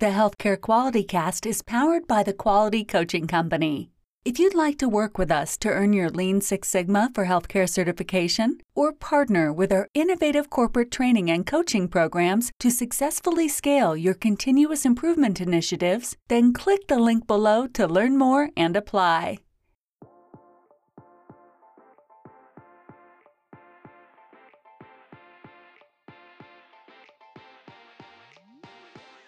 The Healthcare Quality Cast is powered by the Quality Coaching Company. If you'd like to work with us to earn your Lean Six Sigma for healthcare certification or partner with our innovative corporate training and coaching programs to successfully scale your continuous improvement initiatives, then click the link below to learn more and apply.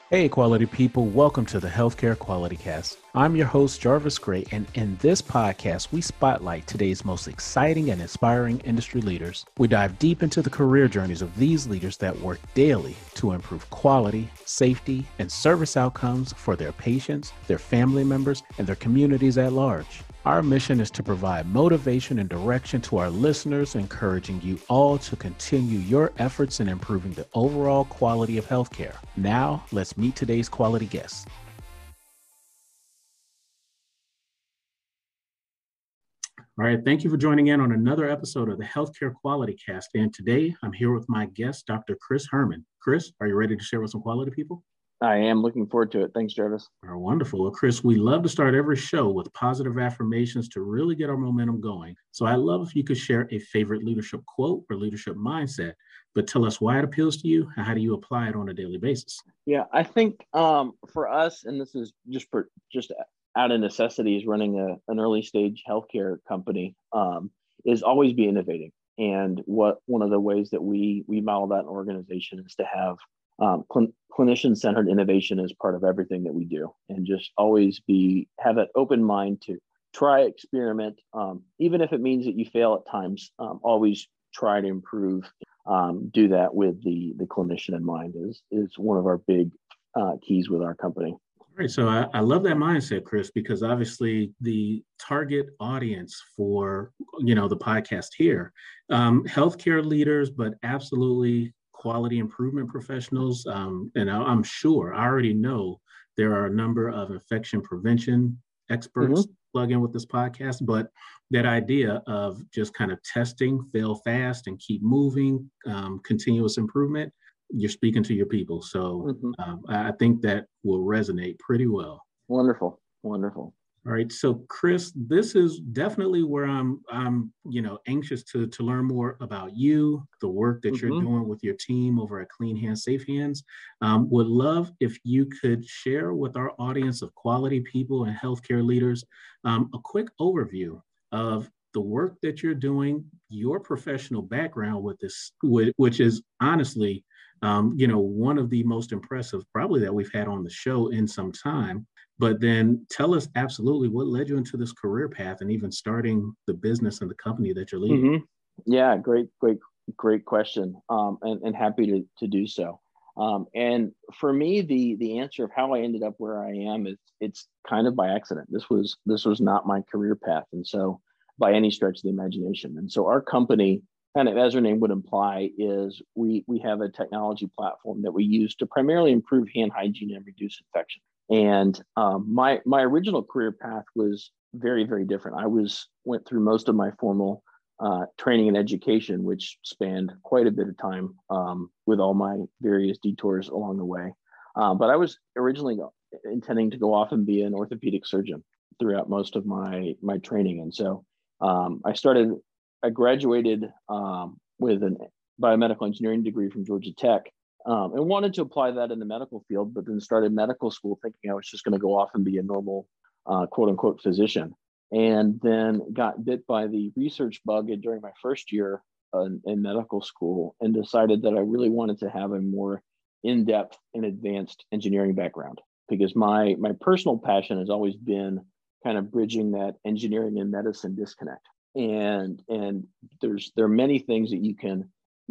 Hey, quality people, welcome to the Healthcare Quality Cast. I'm your host, Jarvis Gray, and in this podcast, we spotlight today's most exciting and inspiring industry leaders. We dive deep into the career journeys of these leaders that work daily to improve quality, safety, and service outcomes for their patients, their family members, and their communities at large. Our mission is to provide motivation and direction to our listeners, encouraging you all to continue your efforts in improving the overall quality of healthcare. Now, let's meet today's quality guests. All right, thank you for joining in on another episode of the Healthcare Quality Cast. And today I'm here with my guest, Dr. Chris Hermann. Chris, are you ready to share with some quality people? I am looking forward to it. Thanks, Jarvis. Are wonderful. Well, Chris, we love to start every show with positive affirmations to really get our momentum going. So I love if you could share a favorite leadership quote or leadership mindset, but tell us why it appeals to you and how do you apply it on a daily basis? Yeah, I think um, for us, and this is just for just out of necessity, is running a, an early stage healthcare company um, is always be innovating. And what one of the ways that we we model that in organization is to have um, cl- clinician centered innovation is part of everything that we do and just always be have an open mind to try experiment um, even if it means that you fail at times um, always try to improve um, do that with the the clinician in mind is is one of our big uh, keys with our company. All right so I, I love that mindset chris because obviously the target audience for you know the podcast here um, healthcare leaders but absolutely quality improvement professionals. Um, and I, am sure, I already know there are a number of infection prevention experts mm-hmm. plug in with this podcast, but that idea of just kind of testing, fail fast, and keep moving, um, continuous improvement, you're speaking to your people. So mm-hmm. um, I think that will resonate pretty well. Wonderful. Wonderful. All right. So Chris, this is definitely where I'm I'm, you know, anxious to to learn more about you, the work that mm-hmm. you're doing with your team over at Clean Hands Safe Hands. Um, would love if you could share with our audience of quality people and healthcare leaders um, a quick overview of the work that you're doing, your professional background with this, which is honestly, um, you know, one of the most impressive probably that we've had on the show in some time. But then tell us absolutely what led you into this career path and even starting the business and the company that you're leading. Mm-hmm. Yeah, great, great, great question. Um, and, and happy to, to do so. Um, and for me, the the answer of how I ended up where I am is it's kind of by accident. This was this was not my career path, and so by any stretch of the imagination. And so our company, kind of as our name would imply, is we we have a technology platform that we use to primarily improve hand hygiene and reduce infection. And um, my my original career path was very very different. I was went through most of my formal uh, training and education, which spanned quite a bit of time um, with all my various detours along the way. Uh, but I was originally intending to go off and be an orthopedic surgeon throughout most of my my training, and so um, I started. I graduated um, with a biomedical engineering degree from Georgia Tech, um, and wanted to apply that in the medical field, but then started medical school thinking I was just going to go off and be a normal uh, quote unquote physician. And then got bit by the research bug during my first year uh, in, medical school and decided that I really wanted to have a more in depth and advanced engineering background because my, my personal passion has always been kind of bridging that engineering and medicine disconnect. And, and there's, there are many things that you can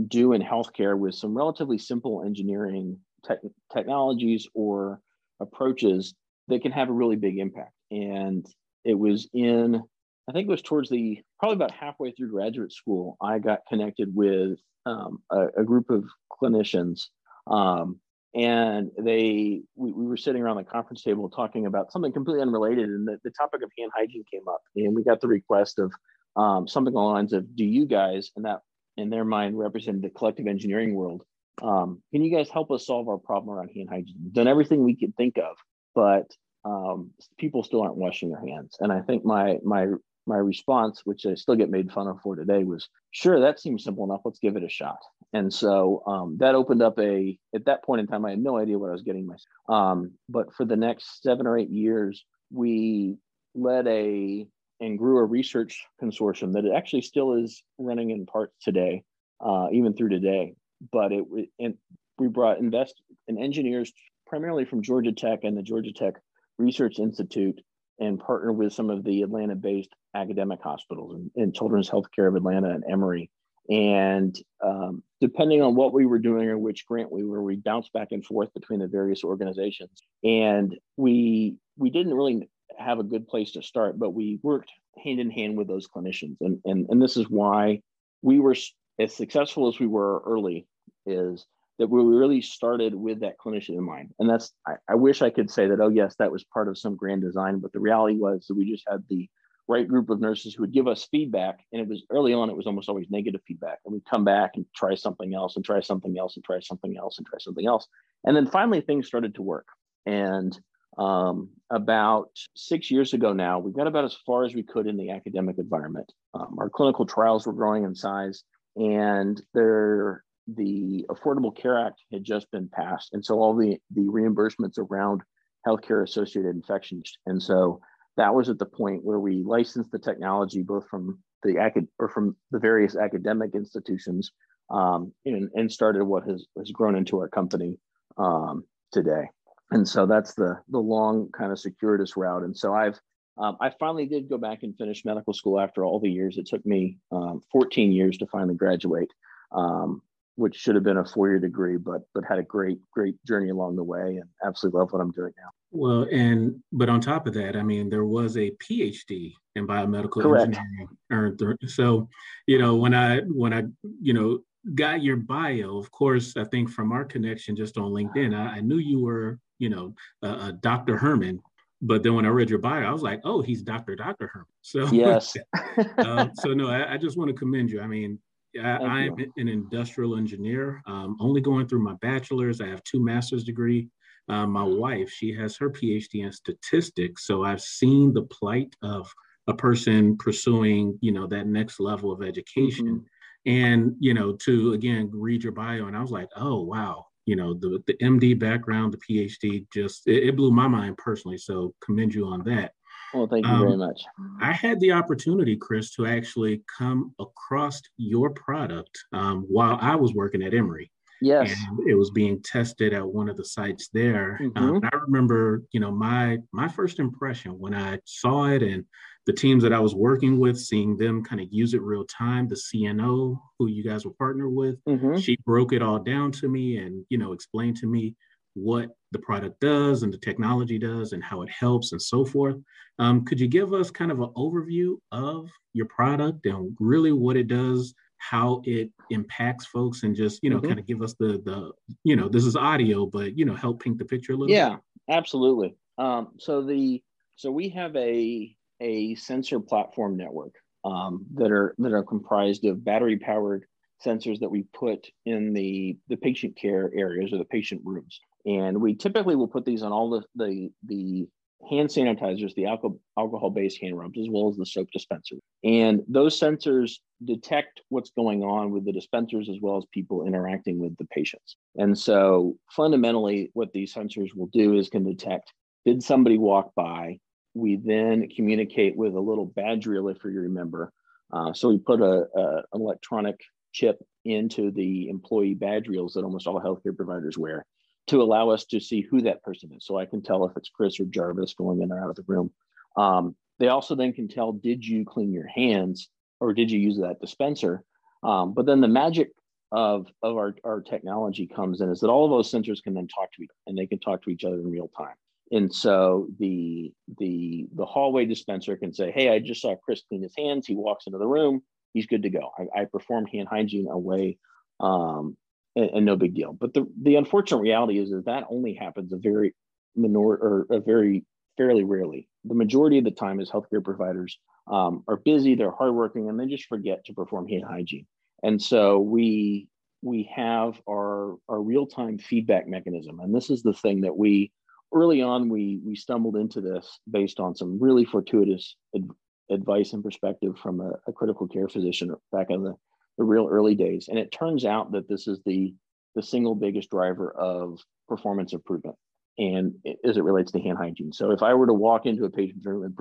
do in healthcare with some relatively simple engineering te- technologies or approaches that can have a really big impact. And it was in, I think it was towards the probably about halfway through graduate school, I got connected with um, a, a, group of clinicians. Um, and they, we, we, were sitting around the conference table talking about something completely unrelated, and the, the topic of hand hygiene came up. And we got the request of um, something along the lines of, "Do you guys?" And that in their mind represented the collective engineering world. um, can you guys help us solve our problem around hand hygiene? We've done everything we could think of, but um, people still aren't washing their hands. And I think my my my response, which I still get made fun of for today, was sure that seems simple enough. Let's give it a shot. And so um, that opened up a. At that point in time, I had no idea what I was getting myself. Um, but for the next seven or eight years, we led a and grew a research consortium that it actually still is running in parts today, uh, even through today. But it and we brought invest and engineers primarily from Georgia Tech and the Georgia Tech Research Institute and partner with some of the Atlanta based academic hospitals and, and, Children's Healthcare of Atlanta and Emory. And um, depending on what we were doing or which grant we were, we bounced back and forth between the various organizations. And we we didn't really have a good place to start, but we worked hand in hand with those clinicians. And and, and this is why we were as successful as we were early is that we really started with that clinician in mind. And that's, I, I, wish I could say that, oh, yes, that was part of some grand design, but the reality was that we just had the right group of nurses who would give us feedback. And it was early on, it was almost always negative feedback. And we'd come back and try something else and try something else and try something else and try something else. And then finally, things started to work. And um, about six years ago now, we got about as far as we could in the academic environment. Um, our clinical trials were growing in size, and there the Affordable Care Act had just been passed, and so all the the reimbursements around healthcare associated infections, and so that was at the point where we licensed the technology both from the acad or from the various academic institutions, um, and, and started what has has grown into our company um, today. And so that's the the long kind of circuitous route. And so I've um, I finally did go back and finish medical school after all the years. It took me um, 14 years to finally graduate. Um, which should have been a four-year degree, but but had a great great journey along the way, and absolutely love what I'm doing now. Well, and but on top of that, I mean, there was a PhD in biomedical Correct. engineering earned. Through, so, you know, when I when I you know got your bio, of course, I think from our connection just on LinkedIn, I, I knew you were you know a, a Dr. Hermann, but then when I read your bio, I was like, oh, he's Dr. Dr. Hermann. So yes. um, so no, I, I, just want to commend you. I mean, I, am an industrial engineer. Um, only going through my bachelor's. I have two master's degree. Uh, my wife, she has her PhD in statistics. So I've seen the plight of a person pursuing, you know, that next level of education. Mm-hmm. And, you know, to again read your bio, and I was like, oh wow, you know, the the MD background, the PhD, just it, it blew my mind personally. So commend you on that. Well, thank you um, very much. I had the opportunity, Chris, to actually come across your product um, while I was working at Emory. Yes. And it was being tested at one of the sites there. Um, mm-hmm. Um, I remember, you know, my my first impression when I saw it and the teams that I was working with, seeing them kind of use it real time. The CNO who you guys were partnered with, mm-hmm. she broke it all down to me and you know explained to me what the product does and the technology does and how it helps and so forth. Um, could you give us kind of an overview of your product and really what it does, how it impacts folks, and just you know mm-hmm. kind of give us the the you know this is audio, but you know help paint the picture a little. Yeah, bit? absolutely. Um, so the so we have a a sensor platform network um, that are that are comprised of battery powered sensors that we put in the the patient care areas or the patient rooms and we typically will put these on all the the, the hand sanitizers, the alcohol alcohol based hand rubs, as well as the soap dispenser. And those sensors detect what's going on with the dispensers as well as people interacting with the patients. And so fundamentally, what these sensors will do is can detect did somebody walk by? We then communicate with a little badge reel, if you remember. Uh, so we put a, a, an electronic chip into the employee badge reels that almost all healthcare providers wear to allow us to see who that person is. So I can tell if it's Chris or Jarvis going in or out of the room. Um, they also then can tell, did you clean your hands or did you use that dispenser? Um, but then the magic of, of our, our technology comes in is that all of those sensors can then talk to each and they can talk to each other in real time. And so the the the hallway dispenser can say, "Hey, I just saw Chris clean his hands. He walks into the room. He's good to go. I, I performed hand hygiene away um, and, and, no big deal. But the the unfortunate reality is that that only happens a very minor or a very fairly rarely. The majority of the time, as healthcare providers um, are busy, they're hardworking, and they just forget to perform hand hygiene. And so we we have our, our real-time feedback mechanism. And this is the thing that we early on we we stumbled into this based on some really fortuitous ad, advice and perspective from a, a, critical care physician back in the, the real early days. And it turns out that this is the the single biggest driver of performance improvement and as it relates to hand hygiene. So if I were to walk into a patient's room and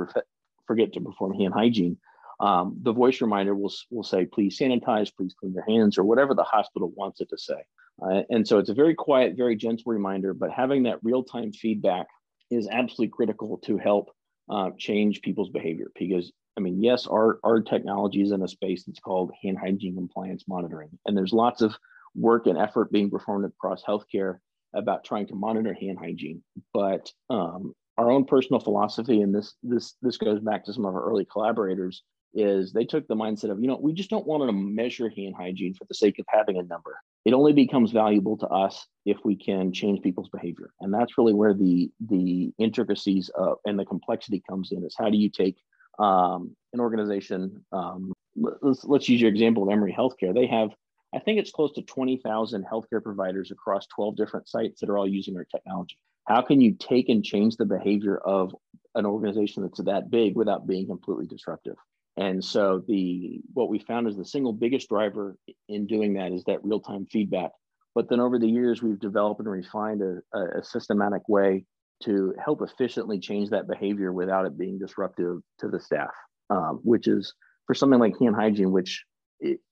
forget to perform hand hygiene, um, the voice reminder will, will say, please sanitize, please clean your hands, or whatever the hospital wants it to say. Uh, and so it's a very quiet, very gentle reminder, but having that real time feedback is absolutely critical to help uh, change people's behavior. Because, I mean, yes, our, our technology is in a space that's called hand hygiene compliance monitoring. And there's lots of work and effort being performed across healthcare about trying to monitor hand hygiene. But um, our own personal philosophy, and this this this goes back to some of our early collaborators, is they took the mindset of, you know, we just don't want to measure hand hygiene for the sake of having a number. It only becomes valuable to us if we can change people's behavior. And that's really where the the intricacies of, and the complexity comes in is how do you take um, an organization, um, let's, let's use your example of Emory Healthcare. They have, I think it's close to 20,000 healthcare providers across 12 different sites that are all using our technology. How can you take and change the behavior of an organization that's that big without being completely disruptive? And so the what we found is the single biggest driver in doing that is that real-time feedback. But then over the years, we've developed and refined a, a systematic way to help efficiently change that behavior without it being disruptive to the staff, um, which is for something like hand hygiene, which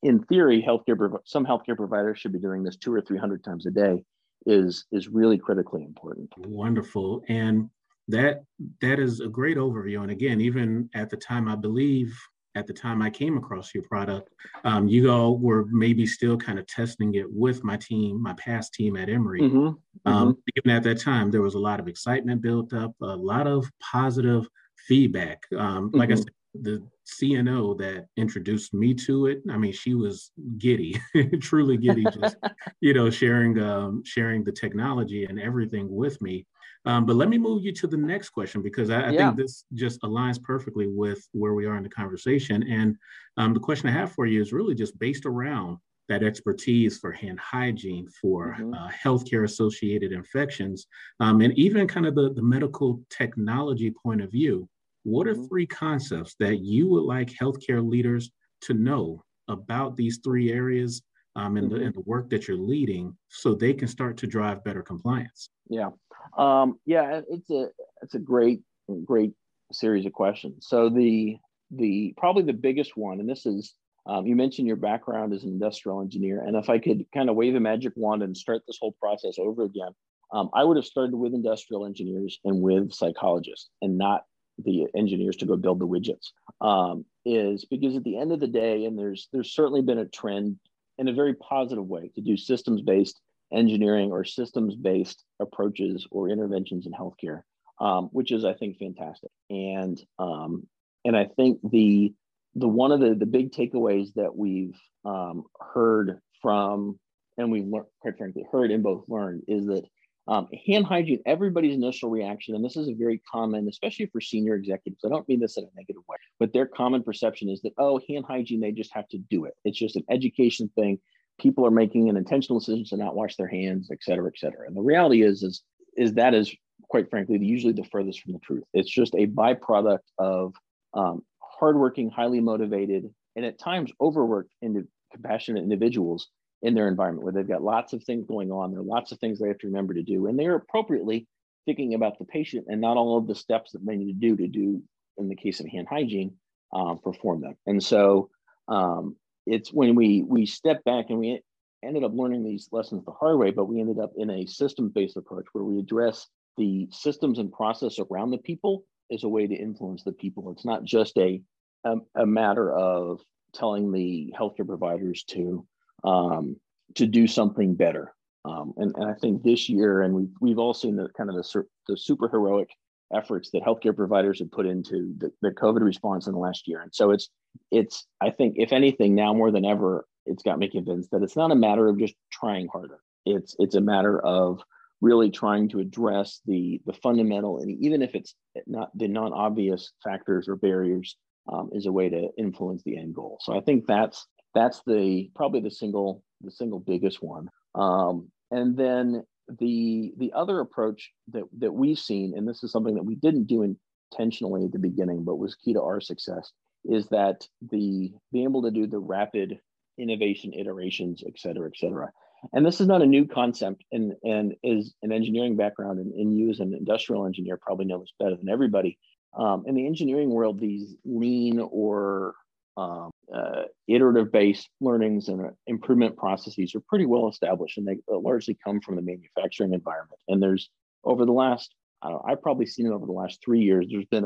in theory, healthcare some healthcare providers should be doing this two or three hundred times a day, is is really critically important. Wonderful, and that that is a great overview. And again, even at the time, I believe at the time I came across your product, um, you all were maybe still kind of testing it with my team, my past team at Emory. Mm-hmm. Um, mm-hmm. Even at that time, there was a lot of excitement built up, a lot of positive feedback. Um, mm-hmm. Like I mm-hmm. said, the CNO that introduced me to it, I mean, she was giddy, truly giddy, just you know, sharing um, sharing the technology and everything with me. Um, but let me move you to the next question because I, I yeah. think this just aligns perfectly with where we are in the conversation. And um, the question I have for you is really just based around that expertise for hand hygiene, for mm-hmm. uh, healthcare associated infections, um, and even kind of the, the medical technology point of view. What are mm-hmm. three concepts that you would like healthcare leaders to know about these three areas um, and, mm-hmm. the, and the work that you're leading so they can start to drive better compliance? Yeah. Um, yeah, it's a it's a great great series of questions. So the the probably the biggest one, and this is um, you mentioned your background as an industrial engineer, and if I could kind of wave a magic wand and start this whole process over again, um, I would have started with industrial engineers and with psychologists, and not the engineers to go build the widgets. Um, is because at the end of the day, and there's there's certainly been a trend in a very positive way to do systems based engineering or systems based approaches or interventions in healthcare, um, which is, I think, fantastic. And um, and I think the the one of the the big takeaways that we've um, heard from and we've learned, quite frankly, heard and both learned is that um, hand hygiene, everybody's initial reaction, and this is a very common, especially for senior executives. I don't mean this in a negative way, but their common perception is that, oh, hand hygiene, they just have to do it. It's just an education thing people are making an intentional decision to not wash their hands, et cetera, et cetera. And the reality is, is, is that is quite frankly usually the furthest from the truth. It's just a byproduct of um, hardworking, highly motivated, and at times overworked into compassionate individuals in their environment where they've got lots of things going on. There are lots of things they have to remember to do, and they're appropriately thinking about the patient and not all of the steps that they need to do to do, in the case of hand hygiene, um, perform them. And so um, it's when we we step back and we ended up learning these lessons the hard way, but we ended up in a system-based approach where we address the systems and process around the people as a way to influence the people. It's not just a a, a matter of telling the healthcare providers to um, to do something better. Um, and, and I think this year, and we've, we've all seen the kind of the, the super heroic efforts that healthcare providers have put into the, the COVID response in the last year. And so it's it's I think if anything now more than ever, it's got me convinced that it's not a matter of just trying harder. It's it's a matter of really trying to address the the fundamental and even if it's not the non-obvious factors or barriers um, is a way to influence the end goal. So I think that's that's the probably the single the single biggest one. Um, and then the the other approach that that we've seen, and this is something that we didn't do intentionally at the beginning, but was key to our success, is that the being able to do the rapid innovation iterations, et cetera, et cetera. And this is not a new concept, and and is an engineering background, and, and you as an industrial engineer probably know this better than everybody. Um, in the engineering world, these lean or um, uh, iterative based learnings and uh, improvement processes are pretty well established and they largely come from the manufacturing environment. And there's over the last, I have probably seen it over the last three years, there's been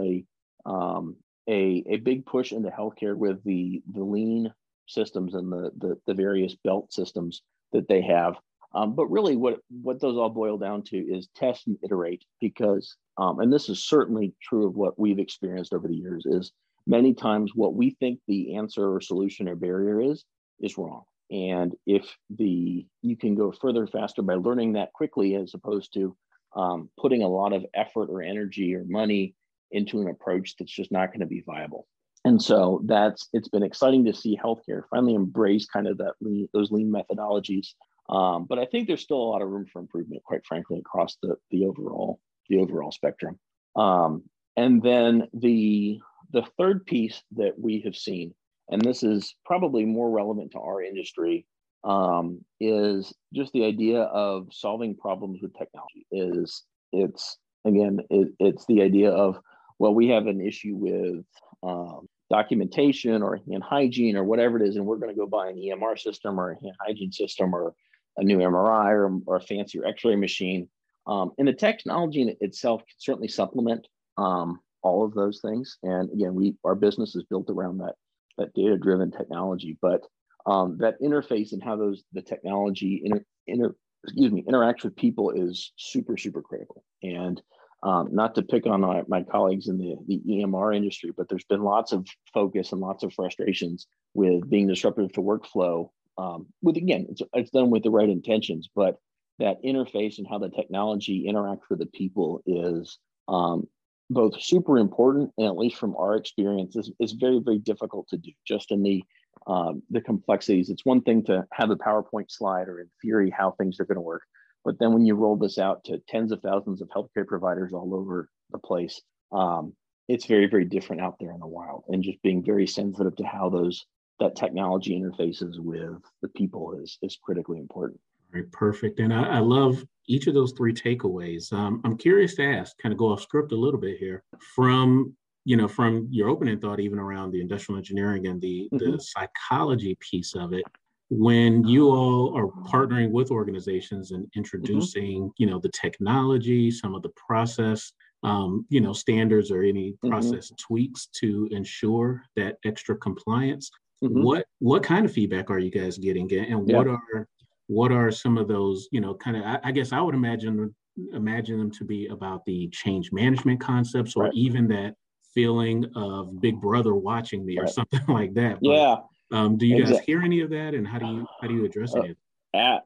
a, um, a, a big push into healthcare with the, the lean systems and the, the, the various belt systems that they have. Um, but really what, what those all boil down to is test and iterate because, um, and this is certainly true of what we've experienced over the years is many times what we think the answer or solution or barrier is is wrong. And if the you can go further faster by learning that quickly as opposed to um, putting a lot of effort or energy or money into an approach that's just not going to be viable. And so that's it's been exciting to see healthcare finally embrace kind of that lean, those lean methodologies. Um, but i think there's still a lot of room for improvement quite frankly across the the overall the overall spectrum. Um, and then the the third piece that we have seen, and this is probably more relevant to our industry, um, is just the idea of solving problems with technology. Is it's again, it, it's the idea of well, we have an issue with um, documentation or hand hygiene or whatever it is, and we're going to go buy an EMR system or a hand hygiene system or a new MRI or, or a fancier X-ray machine. Um, and the technology in itself can certainly supplement um, all of those things. And again, we our business is built around that that data driven technology, but um, that interface and how those the technology inter, inter excuse me interacts with people is super super critical. And um, not to pick on my, my colleagues in the, the EMR industry, but there's been lots of focus and lots of frustrations with being disruptive to workflow. Um, with again, it's, it's done with the right intentions, but that interface and how the technology interacts with the people is um, both super important and at least from our experience is, is very very difficult to do just in the um, the complexities. It's one thing to have a powerpoint slide or in theory how things are going to work but then when you roll this out to tens of thousands of healthcare providers all over the place um, it's very very different out there in the wild and just being very sensitive to how those that technology interfaces with the people is is critically important Right, perfect. And I, I, love each of those three takeaways. Um, I'm curious to ask, kind of go off script a little bit here, from you know, from your opening thought, even around the industrial engineering and the mm-hmm. the psychology piece of it. When you all are partnering with organizations and mm-hmm. introducing, mm-hmm. you know, the technology, some of the process, um, you know, standards or any mm-hmm. process tweaks to ensure that extra compliance. Mm-hmm. What what kind of feedback are you guys getting, and yeah. what are what are some of those you know kind of I, I, guess i would imagine imagine them to be about the change management concepts or right. even that feeling of big brother watching me right. or something like that but, yeah um, do you exactly. guys hear any of that and how do you how do you address uh, it uh,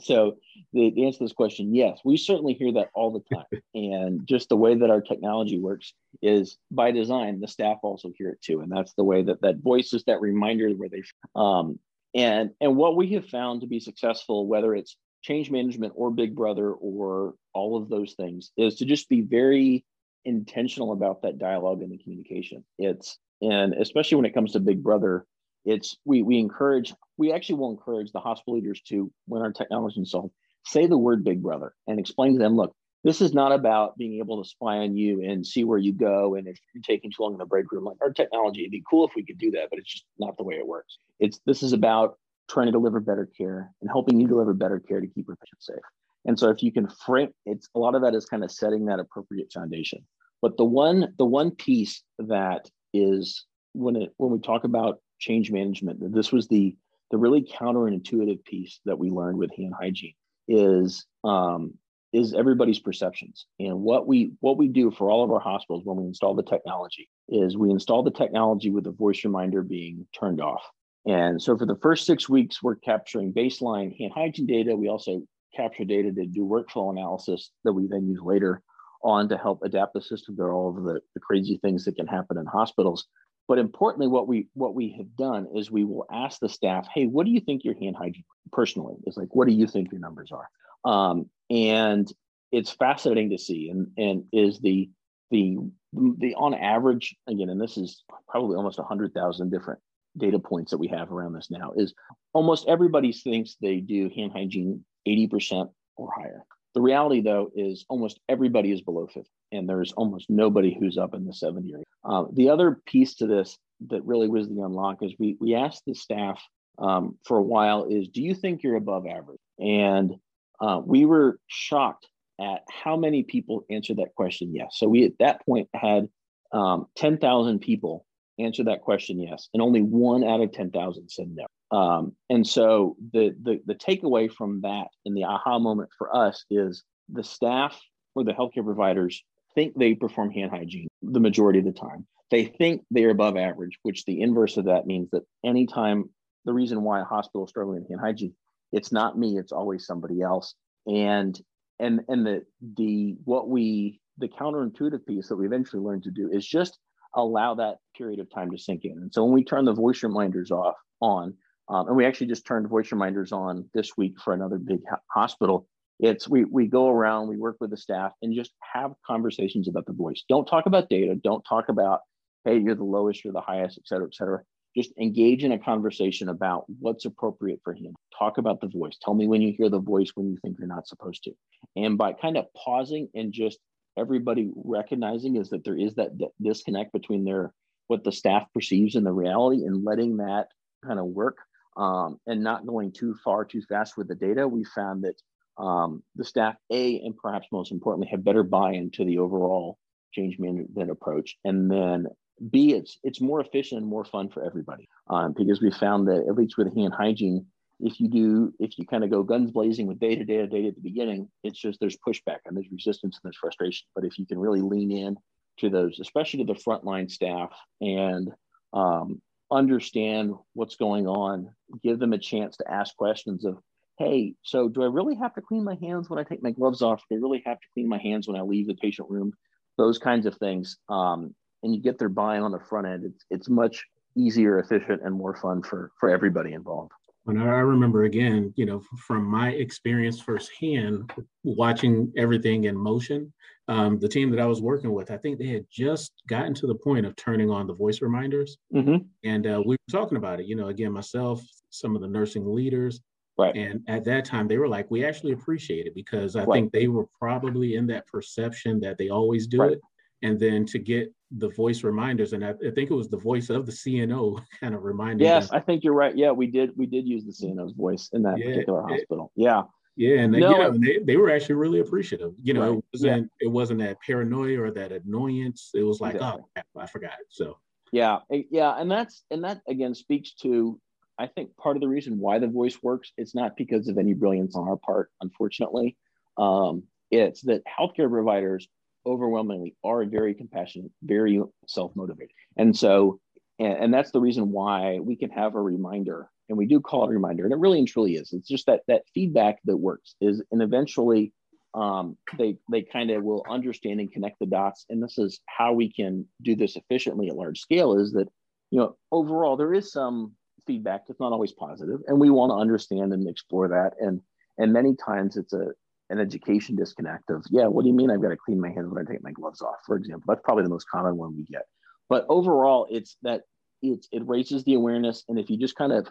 so the, the answer to this question yes we certainly hear that all the time and just the way that our technology works is by design the staff also hear it too and that's the way that that voice is that reminder where they um, and, and what we have found to be successful, whether it's change management or Big Brother or all of those things, is to just be very intentional about that dialogue and the communication. It's and especially when it comes to Big Brother, it's we we encourage we actually will encourage the hospital leaders to when our technology is installed, say the word Big Brother and explain to them, look, this is not about being able to spy on you and see where you go. And if you're taking too long in the break room, like our technology, it'd be cool if we could do that, but it's just not the way it works. It's this is about trying to deliver better care and helping you deliver better care to keep your patients safe. And so if you can frame it's a lot of that is kind of setting that appropriate foundation. But the one the one piece that is when it when we talk about change management, this was the the really counterintuitive piece that we learned with hand hygiene is um, is everybody's perceptions. And what we what we do for all of our hospitals when we install the technology is we install the technology with the voice reminder being turned off. And so for the first six weeks, we're capturing baseline hand hygiene data. We also capture data to do workflow analysis that we then use later on to help adapt the system to all of the, the crazy things that can happen in hospitals. but importantly, what we what we have done is we will ask the staff, "Hey, what do you think your hand hygiene personally is like? What do you think your numbers are?" Um, and it's fascinating to see, and and is the the the on average again, and this is probably almost a hundred thousand different data points that we have around this now is almost everybody thinks they do hand hygiene 80% or higher. The reality, though, is almost everybody is below 50, and there's almost nobody who's up in the 70 area. Uh, the other piece to this that really was the unlock is we we asked the staff um, for a while is, do you think you're above average? And uh, we were shocked at how many people answered that question yes. So we at that point had um, 10,000 people answer that question yes, and only one out of 10,000 said no. Um, and so the, the the takeaway from that and the aha moment for us is the staff or the healthcare providers think they perform hand hygiene the majority of the time. They think they're above average, which the inverse of that means that anytime the reason why a hospital is struggling in hand hygiene, it's not me, it's always somebody else. And and and the the what we the counterintuitive piece that we eventually learned to do is just allow that period of time to sink in. And so when we turn the voice reminders off on, um, and we actually just turned voice reminders on this week for another big hospital. It's we we go around, we work with the staff, and just have conversations about the voice. Don't talk about data. Don't talk about hey, you're the lowest, you're the highest, et cetera, et cetera. Just engage in a conversation about what's appropriate for him. Talk about the voice. Tell me when you hear the voice when you think you're not supposed to. And by kind of pausing and just everybody recognizing is that there is that disconnect between their what the staff perceives and the reality and letting that kind of work um, and not going too far too fast with the data we found that um, the staff a and perhaps most importantly have better buy-in to the overall change management approach and then b it's it's more efficient and more fun for everybody um, because we found that at least with hand hygiene if you do, if you kind of go guns blazing with data, data, data at the beginning, it's just there's pushback and there's resistance and there's frustration. But if you can really lean in to those, especially to the frontline staff, and um, understand what's going on, give them a chance to ask questions of, hey, so do I really have to clean my hands when I take my gloves off? Do I really have to clean my hands when I leave the patient room? Those kinds of things. Um, and you get their buy-in on the front end. It's it's much easier, efficient, and more fun for for everybody involved. And I remember again, you know, from my experience firsthand, watching everything in motion. Um, the team that I was working with, I think they had just gotten to the point of turning on the voice reminders, mm-hmm. and uh, we were talking about it. You know, again, myself, some of the nursing leaders, right. And at that time, they were like, "We actually appreciate it because I right. think they were probably in that perception that they always do right. it, and then to get the voice reminders, and I, I, think it was the voice of the CNO kind of reminding. Yes, them. I think you're right. Yeah, we did. We did use the CNO's voice in that yeah, particular hospital. Yeah. Yeah, and they, no, you know, they, they were actually really appreciative. You know, right. it wasn't yeah. it wasn't that paranoia or that annoyance. It was like, exactly. oh, I forgot. So yeah, yeah, and that's and that again speaks to I think part of the reason why the voice works. It's not because of any brilliance on our part, unfortunately. Um, it's that healthcare providers overwhelmingly are very compassionate, very self motivated. And so, and, and, that's the reason why we can have a reminder and we do call it a reminder. And it really and truly is. It's just that that feedback that works is, and eventually um, they, they kind of will understand and connect the dots. And this is how we can do this efficiently at large scale is that, you know, overall there is some feedback that's not always positive and we want to understand and explore that. And, and many times it's a, an education disconnect of, yeah, what do you mean I've got to clean my hands when I take my gloves off, for example? That's probably the most common one we get. But overall, it's that it's, it raises the awareness. And if you just kind of,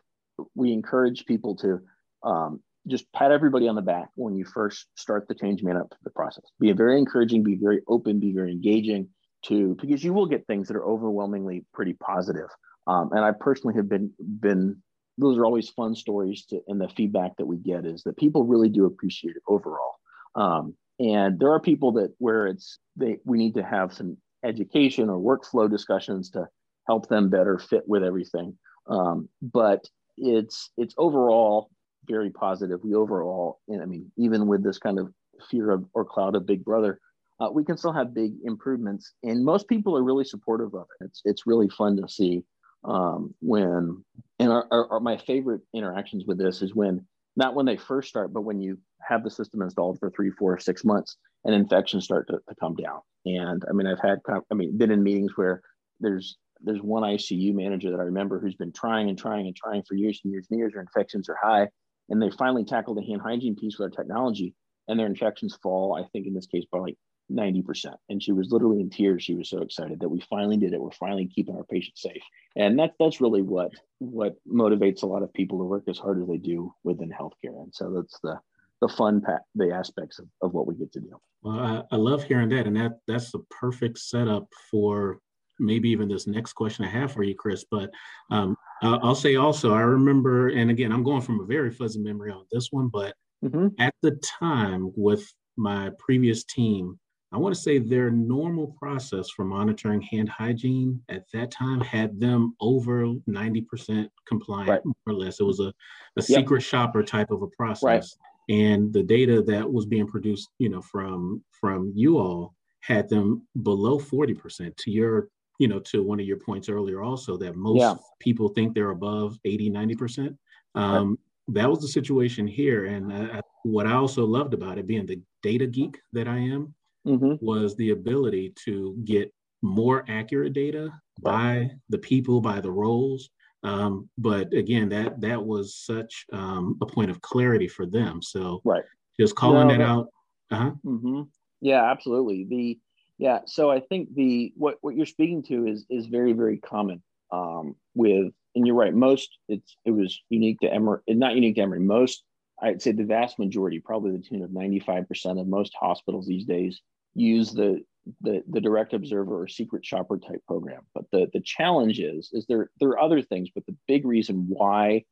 we encourage people to um, just pat everybody on the back when you first start the change man up the process. Be very encouraging, be very open, be very engaging to, because you will get things that are overwhelmingly pretty positive. Um, and I personally have been, been those are always fun stories to, and the feedback that we get is that people really do appreciate it overall. Um, and there are people that where it's they we need to have some education or workflow discussions to help them better fit with everything. Um, but it's it's overall very positive. We overall and i mean even with this kind of fear of or cloud of big brother uh, we can still have big improvements and most people are really supportive of it. It's it's really fun to see um, when and our, our, our, my favorite interactions with this is when not when they first start but when you have the system installed for three four six months and infections start to, to come down and i mean i've had i mean been in meetings where there's there's one ICU manager that I remember who's been trying and trying and trying for years and years and years. Their infections are high, and they finally tackled the hand hygiene piece with our technology, and their infections fall. I think in this case by like 90%. And she was literally in tears. She was so excited that we finally did it. We're finally keeping our patients safe. And that's that's really what what motivates a lot of people to work as hard as they do within healthcare. And so that's the the fun pa- the aspects of, of what we get to do. Well, I, I love hearing that. And that that's the perfect setup for maybe even this next question I have for you, Chris. But um, I'll say also, I remember, and again, I'm going from a very fuzzy memory on this one, but mm-hmm. at the time with my previous team, I want to say their normal process for monitoring hand hygiene at that time had them over 90% compliant, right. more or less. It was a, a yep. secret shopper type of a process. Right. And the data that was being produced, you know, from from you all had them below 40% to your, you know, to one of your points earlier also that most yeah. people think they're above 80, 90%. Um, right. That was the situation here. And I, what I also loved about it being the data geek that I am, mm-hmm. was the ability to get more accurate data by the people, by the roles. Um, but again, that that was such um, a point of clarity for them. So right, just calling no, that out. Uh-huh. Mm-hmm. Yeah, absolutely. The yeah, so I think the what what you're speaking to is is very very common um, with, and you're right. Most it's it was unique to Emory, not unique to Emory. Most I'd say the vast majority, probably the tune of 95% of most hospitals these days use the the, the direct observer or secret shopper type program. But the, the challenge is, is there, there are other things, but the big reason why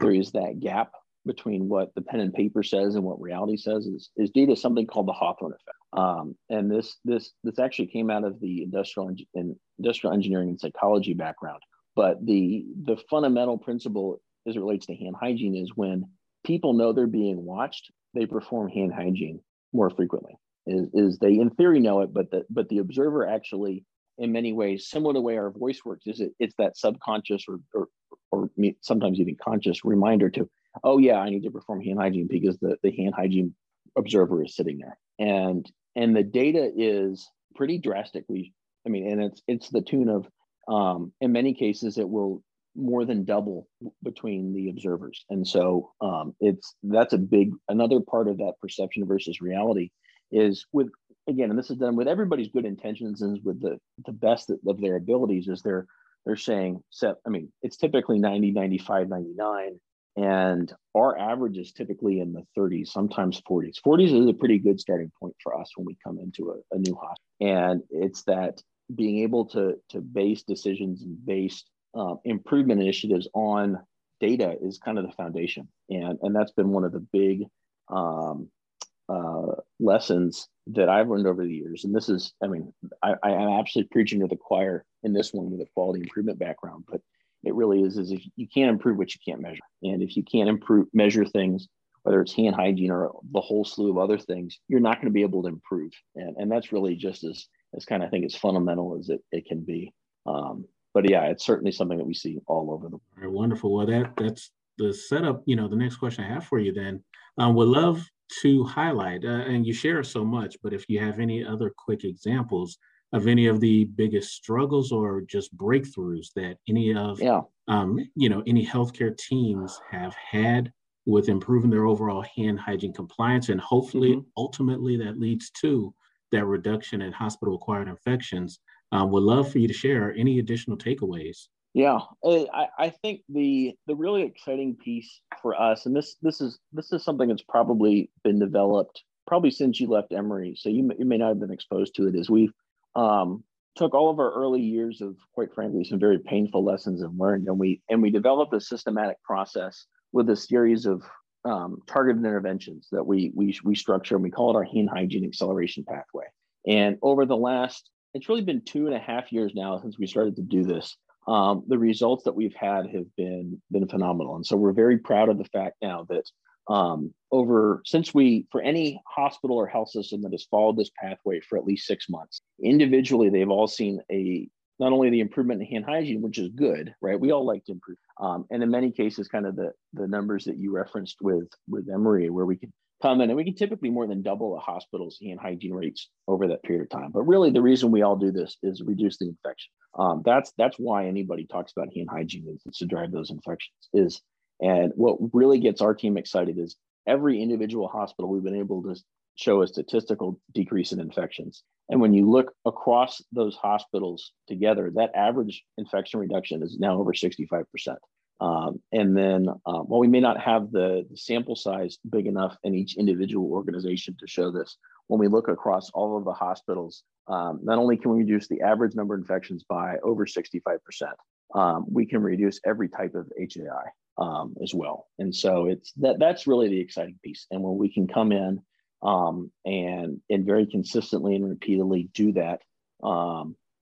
there is that gap between what the pen and paper says and what reality says is, is due to something called the Hawthorne effect. Um, and this, this, this actually came out of the industrial industrial engineering and psychology background. But the, the fundamental principle as it relates to hand hygiene is when people know they're being watched, they perform hand hygiene more frequently. Is, is they in theory know it, but the but the observer actually in many ways similar to the way our voice works is it it's that subconscious or or, or sometimes even conscious reminder to oh yeah I need to perform hand hygiene because the the hand hygiene observer is sitting there. And and the data is pretty drastically I mean and it's it's the tune of um, in many cases it will more than double between the observers and so um, it's that's a big another part of that perception versus reality is with again, and this is done with everybody's good intentions and with the the best of their abilities, is they're they're saying set. I mean, it's typically 90, 95, 99. And our average is typically in the 30s, sometimes 40s. 40s is a pretty good starting point for us when we come into a, a new hospital. And it's that being able to, to base decisions and uh, improvement initiatives on data is kind of the foundation. And, and that's been one of the big um, uh, lessons that I've learned over the years. And this is, I mean, I, am absolutely preaching to the choir in this one with a quality improvement background, but it really is, is if you can't improve what you can't measure. And if you can't improve, measure things, whether it's hand hygiene or the whole slew of other things, you're not going to be able to improve. And, and that's really just as, as kind of, I think as fundamental as it, it can be. Um, but yeah, it's certainly something that we see all over the. All right, wonderful. Well, that that's the setup. You know, the next question I have for you then um, would love to highlight, uh, and you share so much, but if you have any other quick examples of any of the biggest struggles or just breakthroughs that any of, yeah. um, you know, any healthcare teams have had with improving their overall hand hygiene compliance, and hopefully, mm-hmm. ultimately, that leads to that reduction in hospital-acquired infections. Um, would love for you to share any additional takeaways. Yeah, I, I think the the really exciting piece for us, and this this is this is something that's probably been developed probably since you left Emory, so you may, you may not have been exposed to it. Is we've um, took all of our early years of quite frankly some very painful lessons and learned, and we and we developed a systematic process with a series of um, targeted interventions that we we we structure, and we call it our hand hygiene acceleration pathway. And over the last, it's really been two and a half years now since we started to do this. Um, the results that we've had have been been phenomenal, and so we're very proud of the fact now that um, over since we for any hospital or health system that has followed this pathway for at least six months, individually they've all seen a not only the improvement in hand hygiene, which is good, right? We all like to improve, um, and in many cases, kind of the the numbers that you referenced with with Emory, where we can come in and we can typically more than double a hospital's hand hygiene rates over that period of time. But really, the reason we all do this is reduce the infection. Um, that's that's why anybody talks about hand hygiene is, is to drive those infections. Is and what really gets our team excited is every individual hospital we've been able to show a statistical decrease in infections. And when you look across those hospitals together, that average infection reduction is now over 65%. Um, and then, uh, while we may not have the, sample size big enough in each individual organization to show this, when we look across all of the hospitals, um, not only can we reduce the average number of infections by over 65%, um, we can reduce every type of HAI um, as well. And so it's that that's really the exciting piece. And when we can come in um, and and very consistently and repeatedly do that,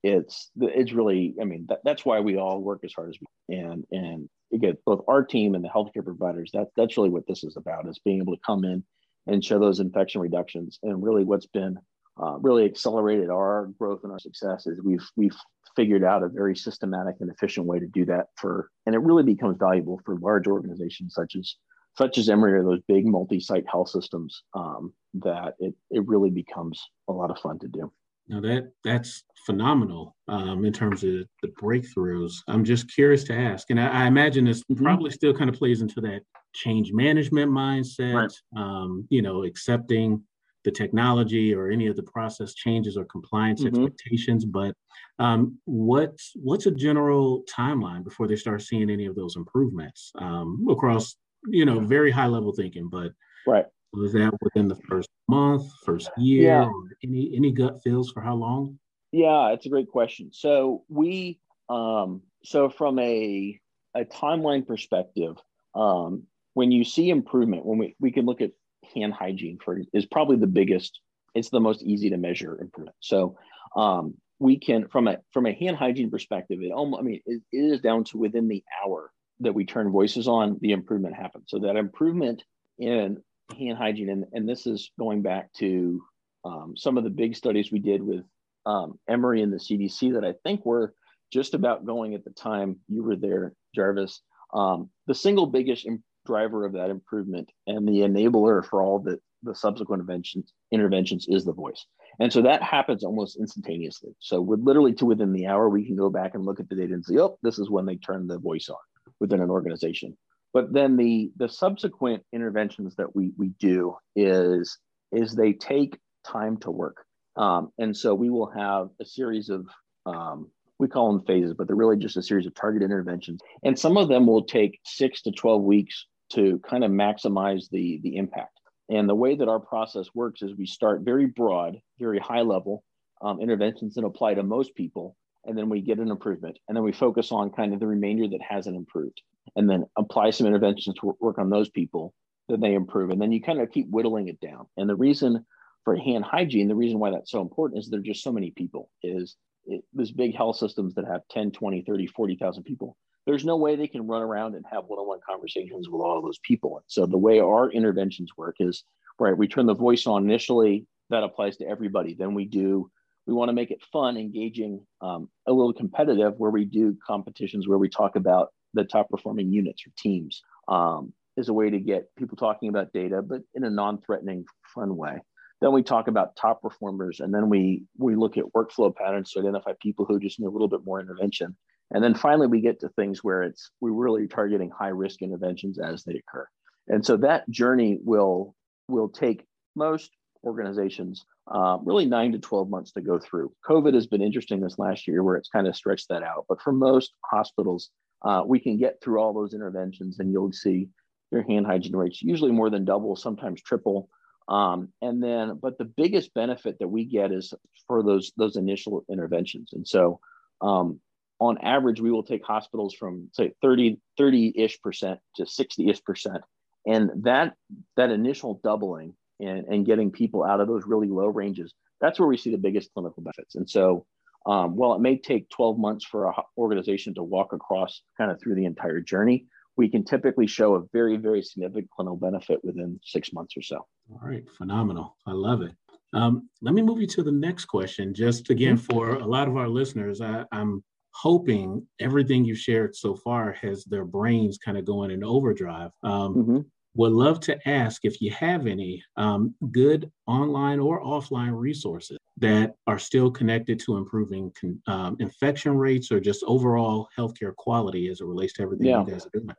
it's it's really I mean that, that's why we all work as hard as we and and again both our team and the healthcare providers that that's really what this is about is being able to come in and show those infection reductions and really what's been uh, really accelerated our growth and our success is we've we've figured out a very systematic and efficient way to do that for and it really becomes valuable for large organizations such as such as Emory or those big multi-site health systems um, that it, it really becomes a lot of fun to do. Now that that's phenomenal um, in terms of the breakthroughs. I'm just curious to ask, and I, I imagine this mm-hmm. probably still kind of plays into that change management mindset. Right. Um, you know, accepting the technology or any of the process changes or compliance mm-hmm. expectations. But um, what's what's a general timeline before they start seeing any of those improvements um, across you know very high level thinking? But right was that within the first month, first year, yeah. or any any gut feels for how long? Yeah, it's a great question. So we um, so from a a timeline perspective, um, when you see improvement, when we, we can look at hand hygiene for is probably the biggest, it's the most easy to measure improvement. So um, we can from a from a hand hygiene perspective, it almost I mean it, it is down to within the hour that we turn voices on, the improvement happens. So that improvement in hand hygiene, and, and this is going back to um, some of the big studies we did with um, Emory and the CDC that I think were just about going at the time you were there, Jarvis. Um, the single biggest driver of that improvement and the enabler for all the, the subsequent interventions, interventions is the voice. And so that happens almost instantaneously. So with literally to within the hour, we can go back and look at the data and say, oh, this is when they turned the voice on within an organization. But then the the subsequent interventions that we we do is is they take time to work. Um, and so we will have a series of um, we call them phases, but they're really just a series of target interventions. And some of them will take six to 12 weeks to kind of maximize the, the impact. And the way that our process works is we start very broad, very high level um, interventions that apply to most people. And then we get an improvement. And then we focus on kind of the remainder that hasn't improved. And then apply some interventions to work on those people, then they improve. And then you kind of keep whittling it down. And the reason for hand hygiene, the reason why that's so important is there are just so many people, is it, big health systems that have 10, 20, 30, 40,000 people there's no way they can run around and have one-on-one conversations with all those people. So the way our interventions work is right, we turn the voice on initially, that applies to everybody. Then we do, we want to make it fun, engaging, um, a little competitive where we do competitions where we talk about the top performing units or teams um, is a way to get people talking about data, but in a non-threatening, fun way. Then we talk about top performers, and then we we look at workflow patterns to identify people who just need a little bit more intervention. And then finally, we get to things where it's we're really targeting high risk interventions as they occur. And so that journey will will take most organizations uh, really nine to 12 months to go through. COVID has been interesting this last year where it's kind of stretched that out. But for most hospitals, uh, we can get through all those interventions and you'll see your hand hygiene rates usually more than double, sometimes triple. Um, and then, but the biggest benefit that we get is for those those initial interventions. And so um, on average, we will take hospitals from say 30, 30-ish percent to 60-ish percent. And that that initial doubling and, and getting people out of those really low ranges, that's where we see the biggest clinical benefits. And so um, while it may take 12 months for an organization to walk across kind of through the entire journey, we can typically show a very, very significant clinical benefit within six months or so. All right, phenomenal. I love it. Um, let me move you to the next question. Just again, mm-hmm. for a lot of our listeners, I, I'm hoping everything you've shared so far has their brains kind of going in overdrive. Um, mm-hmm. Would love to ask if you have any um, good online or offline resources that are still connected to improving um, infection rates or just overall healthcare quality as it relates to everything yeah. you guys are doing?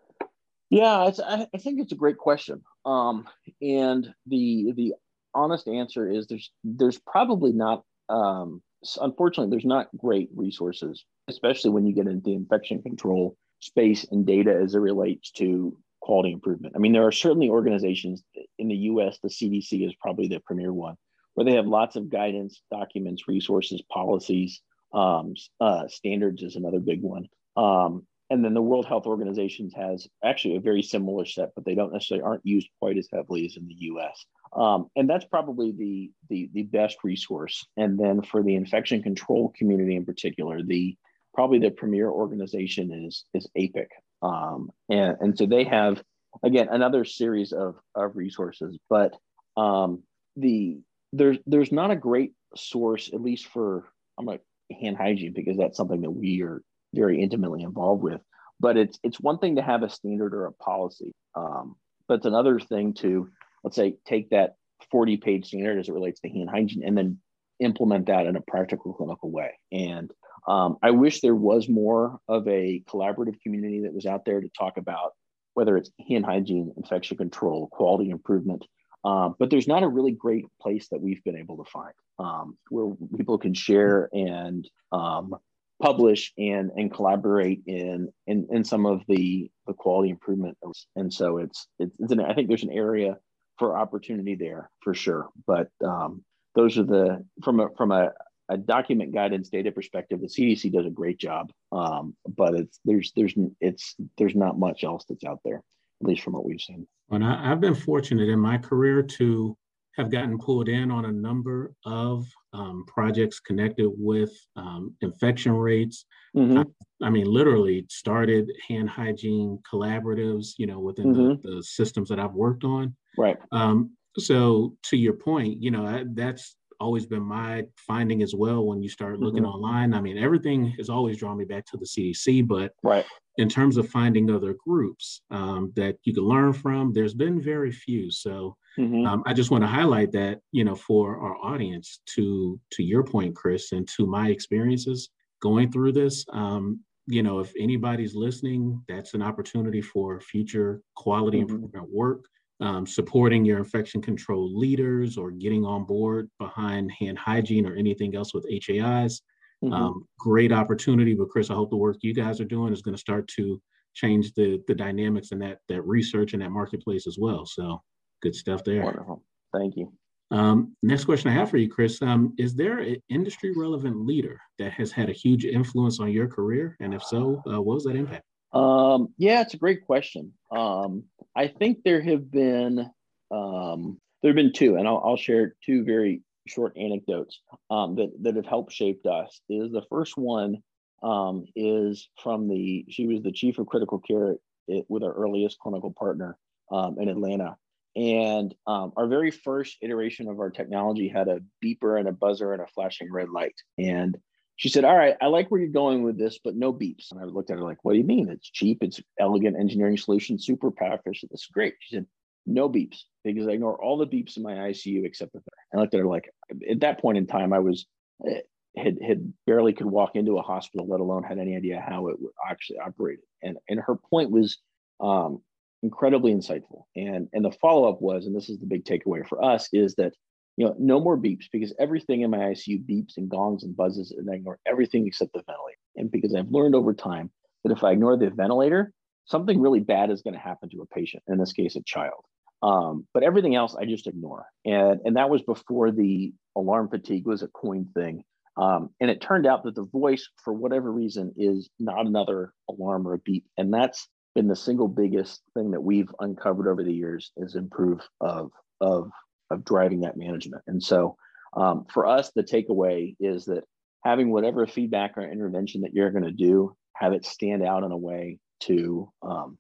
Yeah, I, I, think it's a great question. Um, and the the honest answer is there's there's probably not um, unfortunately there's not great resources, especially when you get into the infection control space and data as it relates to quality improvement. I mean, there are certainly organizations in the U.S. The CDC is probably the premier one where they have lots of guidance, documents, resources, policies. Um, uh, standards is another big one. Um, and then the World Health Organization has actually a very similar set, but they don't necessarily aren't used quite as heavily as in the U.S. Um, and that's probably the, the the best resource. And then for the infection control community in particular, the probably the premier organization is is APIC, um, and and so they have again another series of of resources, but um, the there's there's not a great source at least for I'm like hand hygiene because that's something that we are very intimately involved with. But it's it's one thing to have a standard or a policy, um, but it's another thing to let's say take that 40 page standard as it relates to hand hygiene and then implement that in a practical clinical way. And um, I wish there was more of a collaborative community that was out there to talk about whether it's hand hygiene, infection control, quality improvement. Um, but there's not a really great place that we've been able to find um, where people can share and um, publish and and collaborate in in, in some of the the quality improvement and so it's it's, it's an, i think there's an area for opportunity there for sure but um, those are the from a from a, a document guidance data perspective the cdc does a great job um, but it's there's there's it's there's not much else that's out there at least from what we've seen and I, i've been fortunate in my career to have gotten pulled in on a number of um, projects connected with um, infection rates. Mm-hmm. I, I, mean, literally started hand hygiene collaboratives, you know, within mm-hmm. the, the, systems that I've worked on. Right. Um, so to your point, you know, I, that's always been my finding as well when you start looking mm-hmm. online. I mean, everything has always drawn me back to the CDC, but right. in terms of finding other groups um, that you can learn from, there's been very few. So Mm-hmm. Um, I just want to highlight that, you know, for our audience, to to your point, Chris, and to my experiences going through this, um, you know, if anybody's listening, that's an opportunity for future quality mm-hmm. improvement work, um, supporting your infection control leaders, or getting on board behind hand hygiene or anything else with HAIs. Mm-hmm. Um, great opportunity, but Chris, I hope the work you guys are doing is going to start to change the the dynamics and that that research and that marketplace as well. So Good stuff there. Wonderful. Thank you. Um, next question I have for you, Chris. Um, is there an industry relevant leader that has had a huge influence on your career? And if so, uh, what was that impact? Um, yeah, it's a great question. Um, I think there have been um, there have been two, and I'll, I'll share two very short anecdotes um, that that have helped shaped us. Is the first one um, is from the she was the chief of critical care with our earliest clinical partner um, in Atlanta, and um, our very first iteration of our technology had a beeper and a buzzer and a flashing red light. And she said, All right, I like where you're going with this, but no beeps. And I looked at her like, What do you mean? It's cheap, it's elegant engineering solution, super power efficient. This is great. She said, No beeps, because I ignore all the beeps in my ICU except the third. I looked at her like, at that point in time, I was eh, had had barely could walk into a hospital, let alone had any idea how it actually operated. And and her point was um, incredibly insightful. And and the follow up was, and this is the big takeaway for us, is that you know no more beeps because everything in my ICU beeps and gongs and buzzes, and I ignore everything except the ventilator. And because I've learned over time that if I ignore the ventilator, something really bad is going to happen to a patient. In this case, a child. Um, but everything else I just ignore. And and that was before the alarm fatigue was a coined thing. Um, and it turned out that the voice, for whatever reason, is not another alarm or a beep. And that's been the single biggest thing that we've uncovered over the years is improve of of of driving that management. And so um, for us, the takeaway is that having whatever feedback or intervention that you're going to do, have it stand out in a way to um,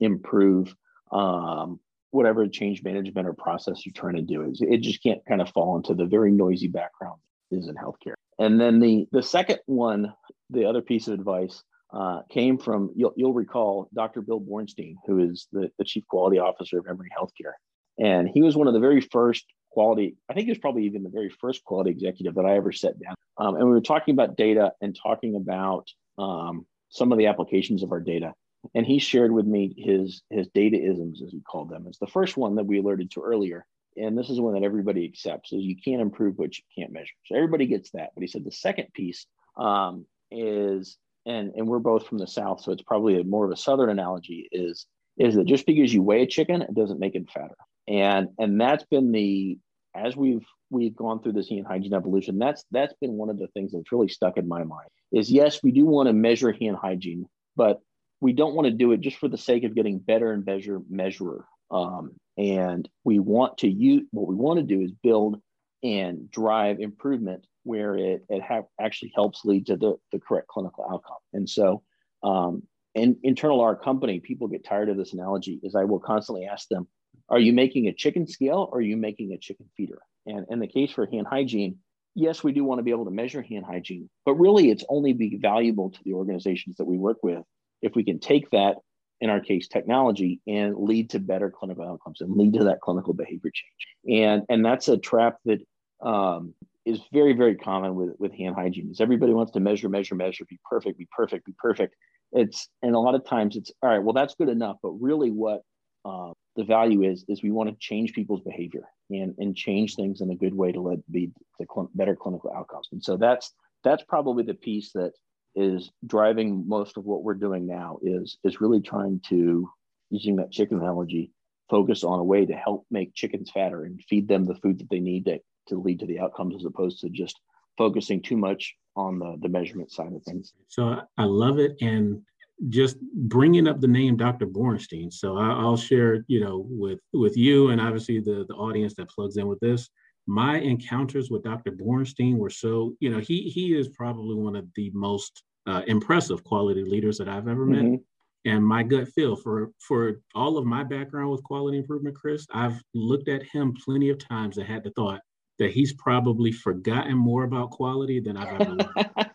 improve um, whatever change management or process you're trying to do. It just can't kind of fall into the very noisy background is in healthcare. And then the the second one, the other piece of advice uh, came from, you'll, you'll, recall, Dr. Bill Bornstein, who is the, the chief quality officer of Emory Healthcare. And he was one of the very first quality. I think he was probably even the very first quality executive that I ever sat down. Um, and we were talking about data and talking about um, some of the applications of our data. And he shared with me his his data isms, as he called them. It's the first one that we alerted to earlier, and this is one that everybody accepts: is you can't improve what you can't measure. So everybody gets that. But he said the second piece um, is, and and we're both from the south, so it's probably a, more of a southern analogy. Is is that just because you weigh a chicken, it doesn't make it fatter. And and that's been the as we've we've gone through this hand hygiene evolution, that's that's been one of the things that's really stuck in my mind. Is yes, we do want to measure hand hygiene, but we don't want to do it just for the sake of getting better and better measurer. Um, and we want to use what we want to do is build and drive improvement where it, it ha- actually helps lead to the, the correct clinical outcome. And so, um, and internal our company, people get tired of this analogy is I will constantly ask them, are you making a chicken scale or are you making a chicken feeder? And in the case for hand hygiene, yes, we do want to be able to measure hand hygiene, but really it's only be valuable to the organizations that we work with if we can take that, in our case, technology and lead to better clinical outcomes and lead to that clinical behavior change. And, and that's a trap that um, is very, very common with, with hand hygiene is everybody wants to measure, measure, measure, be perfect, be perfect, be perfect. It's, and a lot of times it's, all right, well, that's good enough. But really what uh, the value is, is we want to change people's behavior and, and change things in a good way to lead be the cl- better clinical outcomes. And so that's, that's probably the piece that is driving most of what we're doing now is, is really trying to, using that chicken analogy, focus on a way to help make chickens fatter and feed them the food that they need to to lead to the outcomes as opposed to just focusing too much on the, the measurement side of things. So I love it. And just bringing up the name Dr. Bornstein. So I, will share, you know, with with you and obviously the the audience that plugs in with this. My encounters with Dr. Bornstein were so, you know, he he is probably one of the most uh, impressive quality leaders that I've ever met. Mm-hmm. And my gut feel for for all of my background with quality improvement, Chris, I've looked at him plenty of times and had the thought, that he's probably forgotten more about quality than I've ever learned.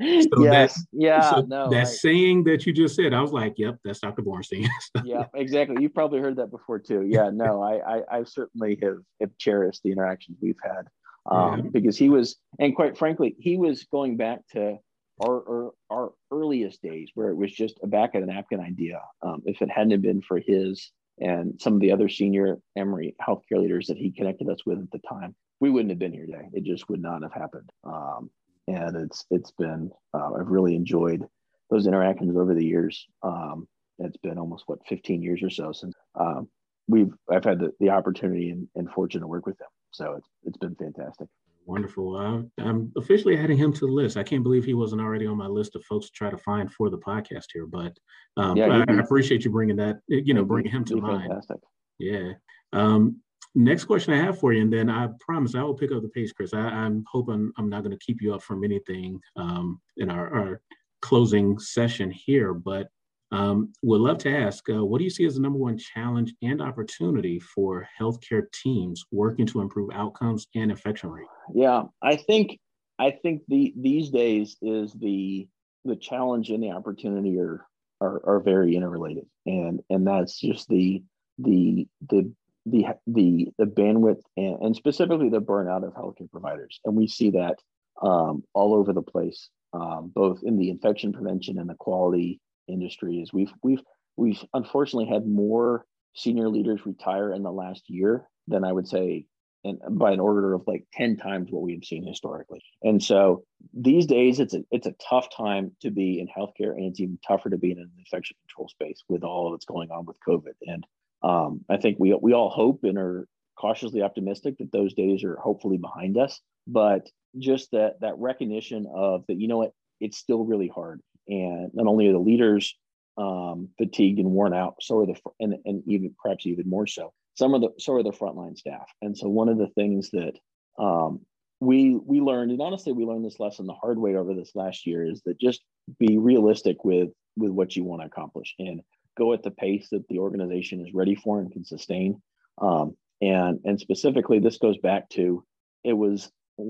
so, yes, that, yeah, so no, that saying that you just said, I was like, "Yep, that's Dr. Bornstein." yeah, exactly. You probably heard that before too. Yeah, no, I, I, I certainly have, have cherished the interactions we've had um, yeah. because he was, and quite frankly, he was going back to our, our, our earliest days where it was just a back of the napkin idea. Um, if it hadn't been for his and some of the other senior Emory healthcare leaders that he connected us with at the time, we wouldn't have been here today. It just would not have happened. Um, and it's it's been uh, I've really enjoyed those interactions over the years. Um, it's been almost what 15 years or so since um, we've I've had the, the opportunity and, and fortune to work with them. So it's it's been fantastic. Wonderful. Uh, I'm officially adding him to the list. I can't believe he wasn't already on my list of folks to try to find for the podcast here. But um, yeah, I, I, appreciate you bringing that, you know, bringing him to mind. Fantastic. Yeah. Um, next question I have for you, and then I promise I will pick up the pace, Chris. I, am hoping I'm not going to keep you up from anything um, in our, our, closing session here, but um, would love to ask, uh, what do you see as the number one challenge and opportunity for healthcare teams working to improve outcomes and infection rate? Yeah, I think I think the these days is the the challenge and the opportunity are are, are very interrelated, and and that's just the the the the the the bandwidth and, and specifically the burnout of healthcare providers, and we see that um, all over the place, um, both in the infection prevention and the quality industry is we've we've we've unfortunately had more senior leaders retire in the last year than I would say and by an order of like 10 times what we've seen historically. And so these days it's a it's a tough time to be in healthcare and it's even tougher to be in an infection control space with all that's going on with COVID. And um, I think we we all hope and are cautiously optimistic that those days are hopefully behind us. But just that that recognition of that, you know what, it's still really hard and not only are the leaders um, fatigued and worn out, so are the and, and even perhaps even more so. Some of the so are the frontline staff. And so one of the things that um, we we learned, and honestly, we learned this lesson the hard way over this last year, is that just be realistic with with what you want to accomplish and go at the pace that the organization is ready for and can sustain. Um, and and specifically, this goes back to it was a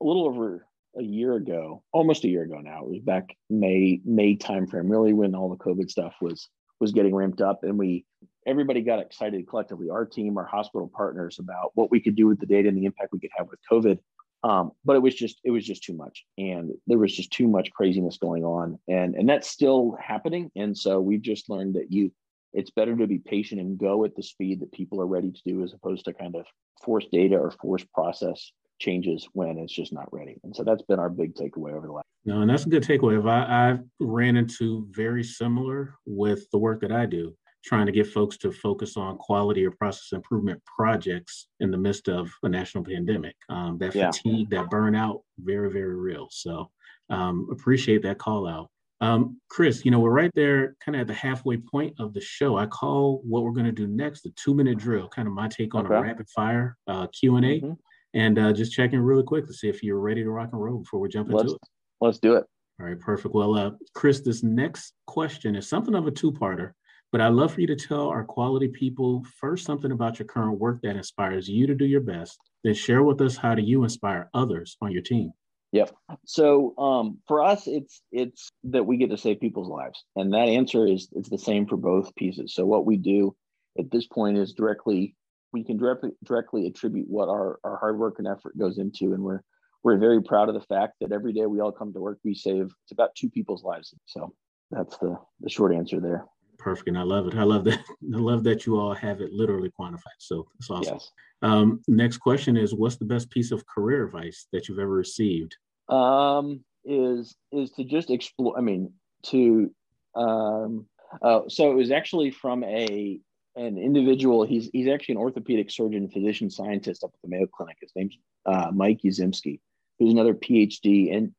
little over a year ago, almost a year ago now. It was back May May timeframe, really when all the COVID stuff was was getting ramped up, and we everybody got excited collectively, our team, our hospital partners, about what we could do with the data and the impact we could have with COVID. Um, but it was just it was just too much, and there was just too much craziness going on, and and that's still happening. And so we've just learned that you it's better to be patient and go at the speed that people are ready to do as opposed to kind of force data or force process changes when it's just not ready. And so that's been our big takeaway over the last. No, and that's a good takeaway. I, I've ran into very similar with the work that I do trying to get folks to focus on quality or process improvement projects in the midst of a national pandemic. Um, that fatigue, that burnout, very, very real. So um, appreciate that call out. Um, Chris, you know, we're right there kind of at the halfway point of the show. I call what we're going to do next the two minute drill, kind of my take on okay. a rapid fire uh, Q&A. Mm-hmm. And uh, just checking really quick to see if you're ready to rock and roll before we jump let's, into it. Let's do it. All right, perfect. Well, uh, Chris, this next question is something of a two parter. But I'd love for you to tell our quality people first something about your current work that inspires you to do your best, then share with us how do you inspire others on your team. Yep. So um, for us, it's it's that we get to save people's lives, and that answer is it's the same for both pieces. So what we do at this point is directly we can directly directly attribute what our our hard work and effort goes into, and we're we're very proud of the fact that every day we all come to work, we save it's about two people's lives. So that's the the short answer there perfect and i love it. I love that i love that you all have it literally quantified. So it's awesome. Yes. um, next question is what's the best piece of career advice that you've ever received? Um, is is to just explore i mean to um, uh, so it was actually from a an individual. He's he's actually an orthopedic surgeon physician scientist up at the mayo clinic. His name's uh, mike Yaszemski, who's another phd and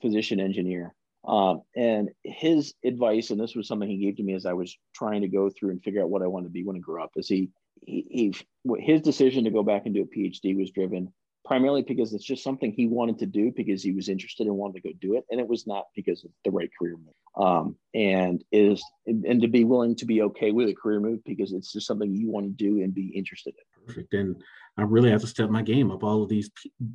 physician engineer um, and his advice, and this was something he gave to me as I was trying to go through and figure out what I wanted to be when I grew up, is he, he, he his decision to go back and do a PhD was driven primarily because it's just something he wanted to do because he was interested and wanted to go do it, and it was not because of the right career move. Um, and is and to be willing to be okay with a career move because it's just something you want to do and be interested in. Perfect. And I really have to step my game up. All of these,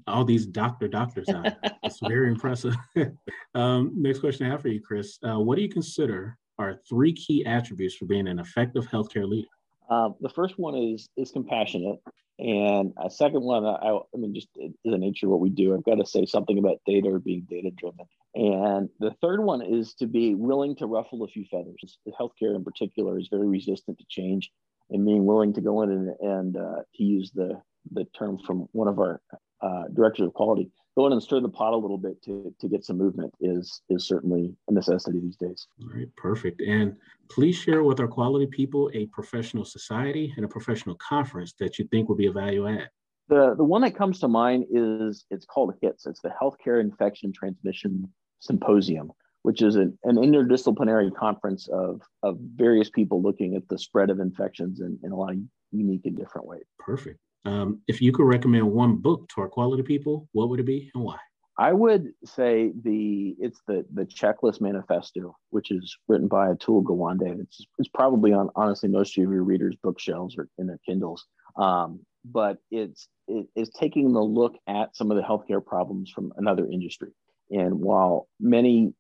all these doctor doctors out. it's very impressive. um, next question I have for you, Chris. Uh, what do you consider are three key attributes for being an effective healthcare leader? Uh, the first one is is compassionate, and a second one, I, I mean, just the nature of what we do. I've got to say something about data or being data driven. And the third one is to be willing to ruffle a few feathers. Healthcare in particular is very resistant to change, and being willing to go in and, and uh, to use the the term from one of our uh, directors of quality, go in and stir the pot a little bit to, to get some movement is is certainly a necessity these days. All right, perfect. And please share with our quality people a professional society and a professional conference that you think would be a value add. The the one that comes to mind is it's called HITS. It's the Healthcare Infection Transmission Symposium, which is an, an interdisciplinary conference of, of various people looking at the spread of infections in, in a lot of unique and different ways. Perfect. Um, if you could recommend one book to our quality people, what would it be and why? I would say the it's the the checklist manifesto, which is written by Atul Gawande. It's it's probably on honestly most of your readers' bookshelves or in their Kindles. Um, but it's it is taking the look at some of the healthcare problems from another industry. And while many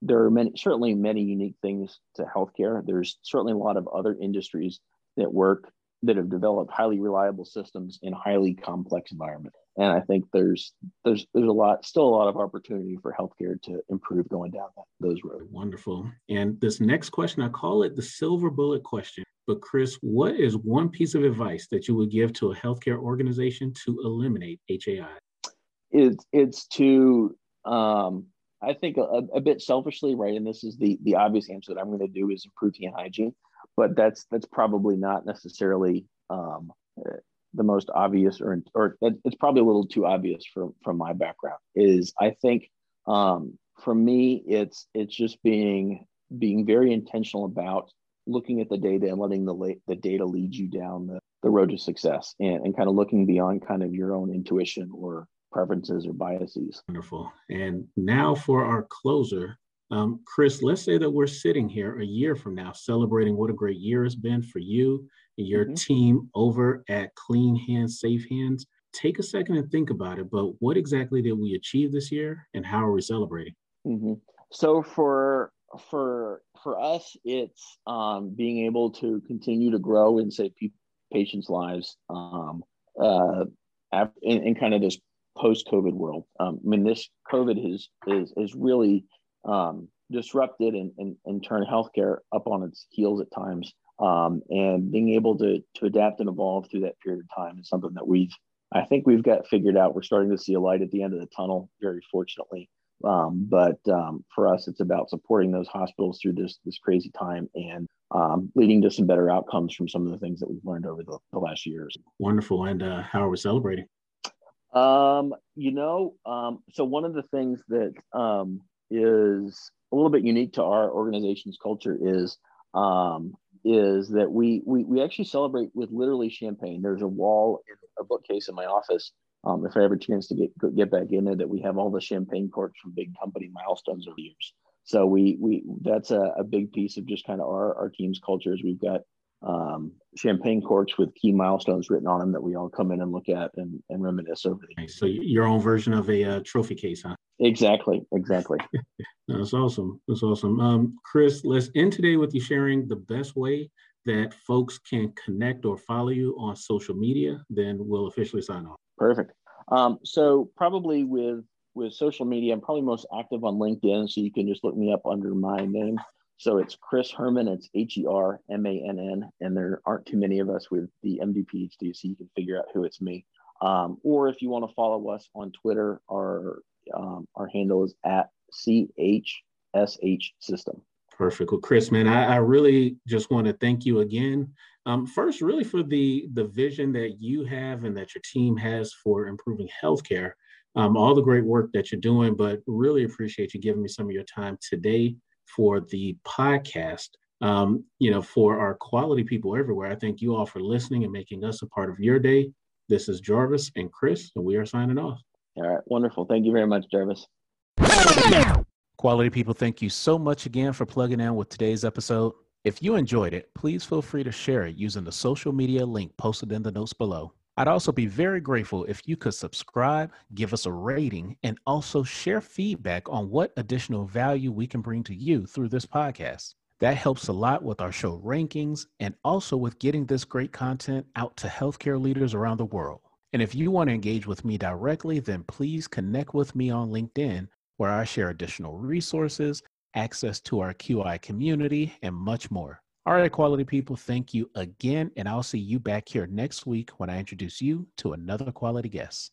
there are many certainly many unique things to healthcare, there's certainly a lot of other industries that work that have developed highly reliable systems in highly complex environments. And I think there's there's there's a lot still a lot of opportunity for healthcare to improve going down that, those roads. Wonderful. And this next question, I call it the silver bullet question. But Chris, what is one piece of advice that you would give to a healthcare organization to eliminate HAI? It's it's to um, I think a, a, bit selfishly, right? And this is the the obvious answer that I'm going to do is improve hand hygiene but that's that's probably not necessarily um, the most obvious, or or it's probably a little too obvious from from my background. Is I think um, for me, it's it's just being being very intentional about looking at the data and letting the the data lead you down the, the road to success, and, and kind of looking beyond kind of your own intuition or preferences or biases. Wonderful. And now for our closer, um, Chris, let's say that we're sitting here a year from now celebrating what a great year has been for you and your mm-hmm. team over at Clean Hands, Safe Hands. Take a second and think about it, but what exactly did we achieve this year and how are we celebrating? Mm-hmm. So, for for for us, it's um, being able to continue to grow and save pe- patients' lives um, uh, in, in, kind of this post-COVID world. Um, I mean, this COVID has is is really um, disrupted and, and, and turned healthcare up on its heels at times. Um, and being able to to adapt and evolve through that period of time is something that we've I think we've got figured out. We're starting to see a light at the end of the tunnel, very fortunately. Um, but um, for us, it's about supporting those hospitals through this this crazy time and um, leading to some better outcomes from some of the things that we've learned over the, the last years. Wonderful. And uh, how are we celebrating? Um, you know, um, so one of the things that um, is a little bit unique to our organization's culture is um, is that we, we we actually celebrate with literally champagne. There's a wall in a bookcase in my office um, if I ever chance to get get back in there, that we have all the champagne corks from big company milestones over the years. So we we that's a, a big piece of just kind of our our team's culture is we've got um, champagne corks with key milestones written on them that we all come in and look at and, and reminisce over the. So your own version of a uh, trophy case, huh? Exactly, exactly. That's awesome. That's awesome. Um, Chris, let's end today with you sharing the best way that folks can connect or follow you on social media. Then we'll officially sign off. Perfect. Um, so probably with with social media, I'm probably most active on LinkedIn. So you can just look me up under my name. So it's Chris Hermann. It's H E R M A N N, and there aren't too many of us with the MD PhD, so you can figure out who it's me. Um, or if you want to follow us on Twitter, our um, our handle is at CHSH System. Perfect. Well, Chris, man, I, I really just want to thank you again. Um, first, really for the the vision that you have and that your team has for improving healthcare, um, all the great work that you're doing. But really appreciate you giving me some of your time today for the podcast. Um, you know, for our quality people everywhere, I thank you all for listening and making us a part of your day. This is Jarvis and Chris, and we are signing off. All right, wonderful. Thank you very much, Jarvis. Quality people, thank you so much again for plugging in with today's episode. If you enjoyed it, please feel free to share it using the social media link posted in the notes below. I'd also be very grateful if you could subscribe, give us a rating, and also share feedback on what additional value we can bring to you through this podcast. That helps a lot with our show rankings and also with getting this great content out to healthcare leaders around the world. And if you want to engage with me directly, then please connect with me on LinkedIn where I share additional resources, access to our QI community, and much more. All right, quality people, thank you again. And I'll see you back here next week when I introduce you to another quality guest.